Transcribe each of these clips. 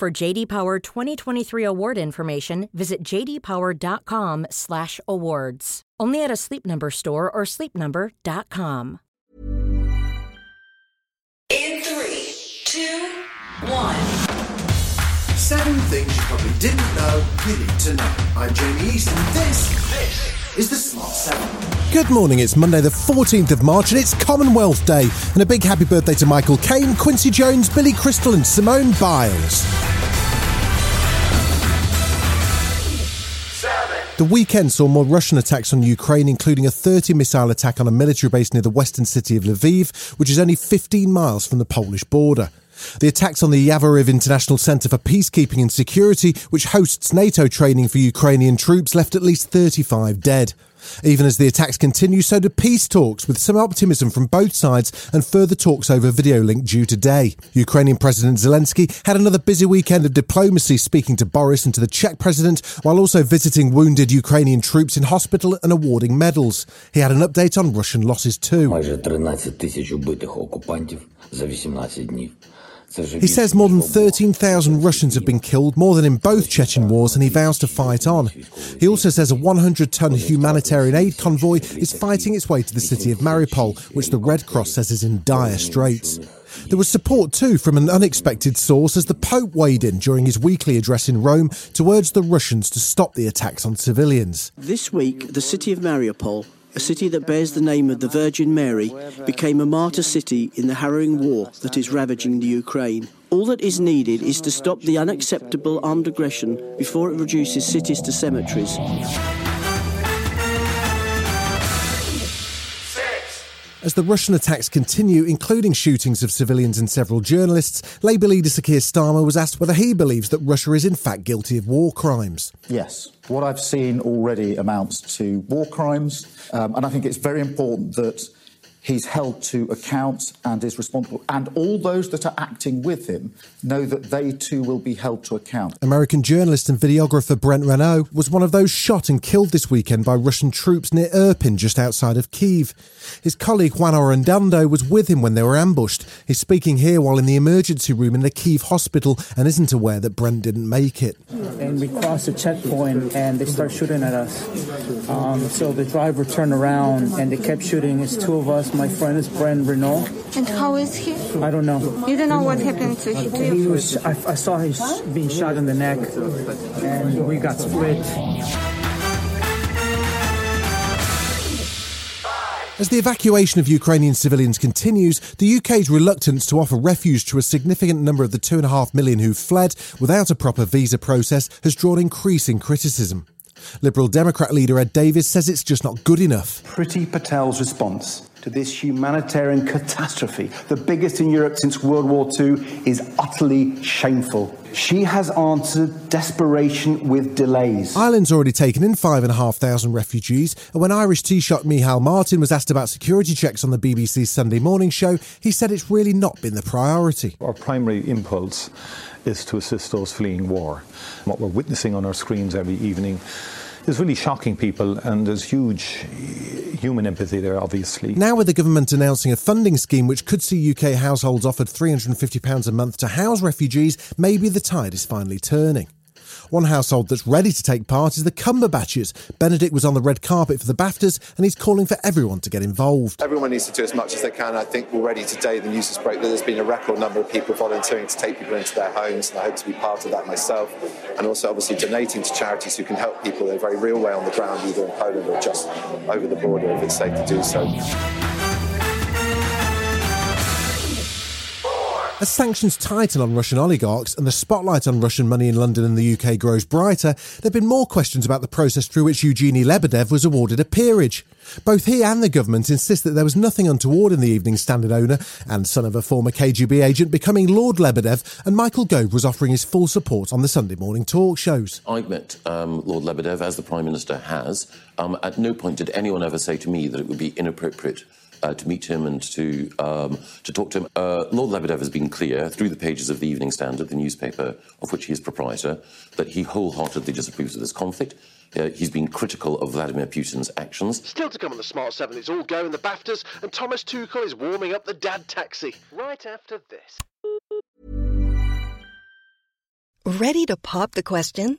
For JD Power 2023 award information, visit jdpower.com/awards. Only at a Sleep Number store or sleepnumber.com. In three, two, one. Seven things you probably didn't know you need to know. I'm Jamie East, and this, this is the Smart Seven. Good morning, it's Monday, the 14th of March, and it's Commonwealth Day. And a big happy birthday to Michael Caine, Quincy Jones, Billy Crystal, and Simone Biles. The weekend saw more Russian attacks on Ukraine, including a 30 missile attack on a military base near the western city of Lviv, which is only 15 miles from the Polish border. The attacks on the Yavoriv International Centre for Peacekeeping and Security, which hosts NATO training for Ukrainian troops, left at least 35 dead. Even as the attacks continue, so do peace talks, with some optimism from both sides and further talks over video link due today. Ukrainian President Zelensky had another busy weekend of diplomacy, speaking to Boris and to the Czech president, while also visiting wounded Ukrainian troops in hospital and awarding medals. He had an update on Russian losses too. He says more than 13,000 Russians have been killed, more than in both Chechen wars, and he vows to fight on. He also says a 100 ton humanitarian aid convoy is fighting its way to the city of Mariupol, which the Red Cross says is in dire straits. There was support too from an unexpected source as the Pope weighed in during his weekly address in Rome to urge the Russians to stop the attacks on civilians. This week, the city of Mariupol a city that bears the name of the Virgin Mary, became a martyr city in the harrowing war that is ravaging the Ukraine. All that is needed is to stop the unacceptable armed aggression before it reduces cities to cemeteries. As the Russian attacks continue, including shootings of civilians and several journalists, Labour leader Sir Keir Starmer was asked whether he believes that Russia is in fact guilty of war crimes. Yes. What I've seen already amounts to war crimes, um, and I think it's very important that he's held to account and is responsible. And all those that are acting with him know that they too will be held to account. American journalist and videographer Brent Renault was one of those shot and killed this weekend by Russian troops near Irpin, just outside of Kiev. His colleague Juan Arredondo was with him when they were ambushed. He's speaking here while in the emergency room in the Kiev hospital and isn't aware that Brent didn't make it. and we crossed a checkpoint and they start shooting at us. Um, so the driver turned around and they kept shooting. It's two of us. My friend is Brent Renault. And how is he? I don't know. You don't know what happened to him. to He was. I, I saw him sh- being shot in the neck, and we got split. As the evacuation of Ukrainian civilians continues, the UK's reluctance to offer refuge to a significant number of the 2.5 million who've fled without a proper visa process has drawn increasing criticism. Liberal Democrat leader Ed Davey says it's just not good enough. Priti Patel's response to this humanitarian catastrophe, the biggest in Europe since World War II, is utterly shameful. She has answered desperation with delays. Ireland's already taken in 5,500 refugees, and when Irish Taoiseach Micheál Martin was asked about security checks on the BBC's Sunday morning show, he said it's really not been the priority. Our primary impulse is to assist those fleeing war. What we're witnessing on our screens every evening is really shocking people, and there's huge human empathy there, obviously. Now, with the government announcing a funding scheme which could see UK households offered £350 a month to house refugees, maybe the tide is finally turning. One household that's ready to take part is the Cumberbatches. Benedict was on the red carpet for the BAFTAs and he's calling for everyone to get involved. Everyone needs to do as much as they can. I think already today, the news has broke that there's been a record number of people volunteering to take people into their homes, and I hope to be part of that myself. And also, obviously, donating to charities who can help people in a very real way on the ground, either in Poland or just over the border if it's safe to do so. As sanctions tighten on Russian oligarchs and the spotlight on Russian money in London and the UK grows brighter, there have been more questions about the process through which Evgeny Lebedev was awarded a peerage. Both he and the government insist that there was nothing untoward in the Evening Standard owner and son of a former KGB agent becoming Lord Lebedev, and Michael Gove was offering his full support on the Sunday morning talk shows. I met um, Lord Lebedev, as the Prime Minister has. Um, at no point did anyone ever say to me that it would be inappropriate uh, to meet him and to um, to talk to him. Uh, Lord Lebedev has been clear through the pages of the Evening Standard, the newspaper of which he is proprietor, that he wholeheartedly disapproves of this conflict. Uh, he's been critical of Vladimir Putin's actions. Still to come on the Smart 7, it's all go in the BAFTAs, and Thomas Tuchel is warming up the dad taxi. Right after this. Ready to pop the question?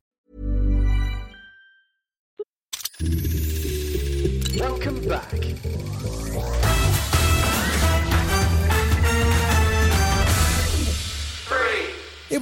Welcome back.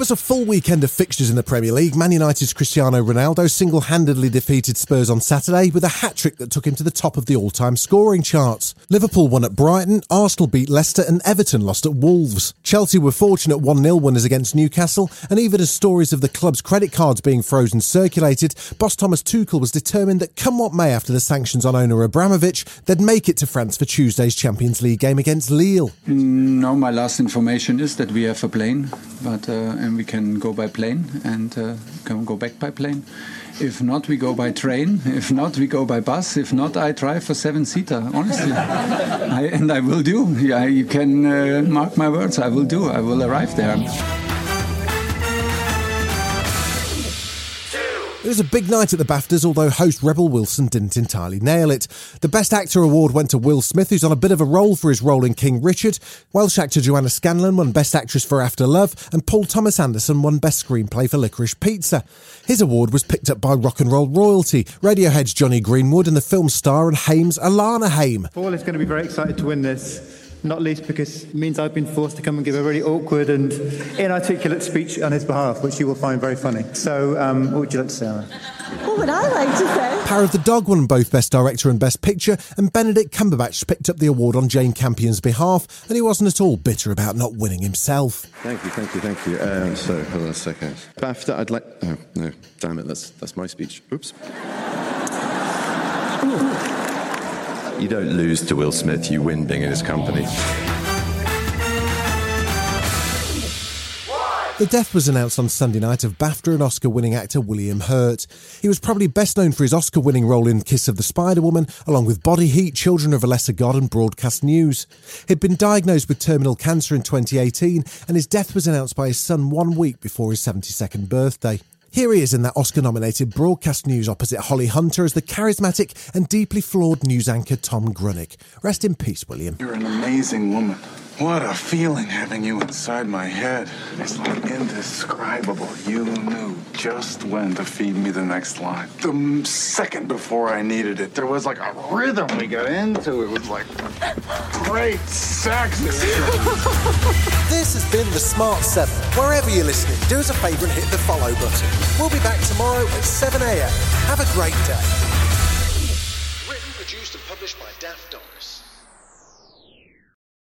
Was a full weekend of fixtures in the Premier League. Man United's Cristiano Ronaldo single handedly defeated Spurs on Saturday with a hat trick that took him to the top of the all time scoring charts. Liverpool won at Brighton, Arsenal beat Leicester, and Everton lost at Wolves. Chelsea were fortunate 1 0 winners against Newcastle, and even as stories of the club's credit cards being frozen circulated, boss Thomas Tuchel was determined that come what may after the sanctions on owner Abramovich, they'd make it to France for Tuesday's Champions League game against Lille. No, my last information is that we have a plane, but uh, and we can go by plane and uh, can go back by plane. If not, we go by train. If not, we go by bus. If not, I drive for seven seater. Honestly, I, and I will do. Yeah, you can uh, mark my words. I will do. I will arrive there. It was a big night at the BAFTAs, although host Rebel Wilson didn't entirely nail it. The Best Actor award went to Will Smith, who's on a bit of a roll for his role in King Richard. Welsh actor Joanna Scanlan won Best Actress for After Love, and Paul Thomas Anderson won Best Screenplay for Licorice Pizza. His award was picked up by rock and roll royalty, Radiohead's Jonny Greenwood and the film star and Haim's Alana Haim. Paul is going to be very excited to win this not least because it means I've been forced to come and give a really awkward and inarticulate speech on his behalf, which you will find very funny. So, um, what would you like to say, Anna? What would I like to say? Power of the Dog won both Best Director and Best Picture, and Benedict Cumberbatch picked up the award on Jane Campion's behalf, and he wasn't at all bitter about not winning himself. Thank you, thank you, thank you. Um, so, hold on a second. BAFTA, I'd like. Oh, no, damn it, that's, that's my speech. Oops. You don't lose to Will Smith, you win being in his company. The death was announced on Sunday night of BAFTA and Oscar winning actor William Hurt. He was probably best known for his Oscar winning role in Kiss of the Spider Woman, along with Body Heat, Children of a Lesser God, and Broadcast News. He'd been diagnosed with terminal cancer in 2018, and his death was announced by his son one week before his 72nd birthday. Here he is in that Oscar nominated broadcast news opposite Holly Hunter as the charismatic and deeply flawed news anchor Tom Grunick. Rest in peace, William. You're an amazing woman. What a feeling having you inside my head. It's like indescribable. You knew just when to feed me the next line. The second before I needed it, there was like a rhythm we got into. It was like great sex. This has been The Smart 7. Wherever you're listening, do us a favour and hit the follow button. We'll be back tomorrow at 7am. Have a great day. Written, produced, and published by Daft Dog.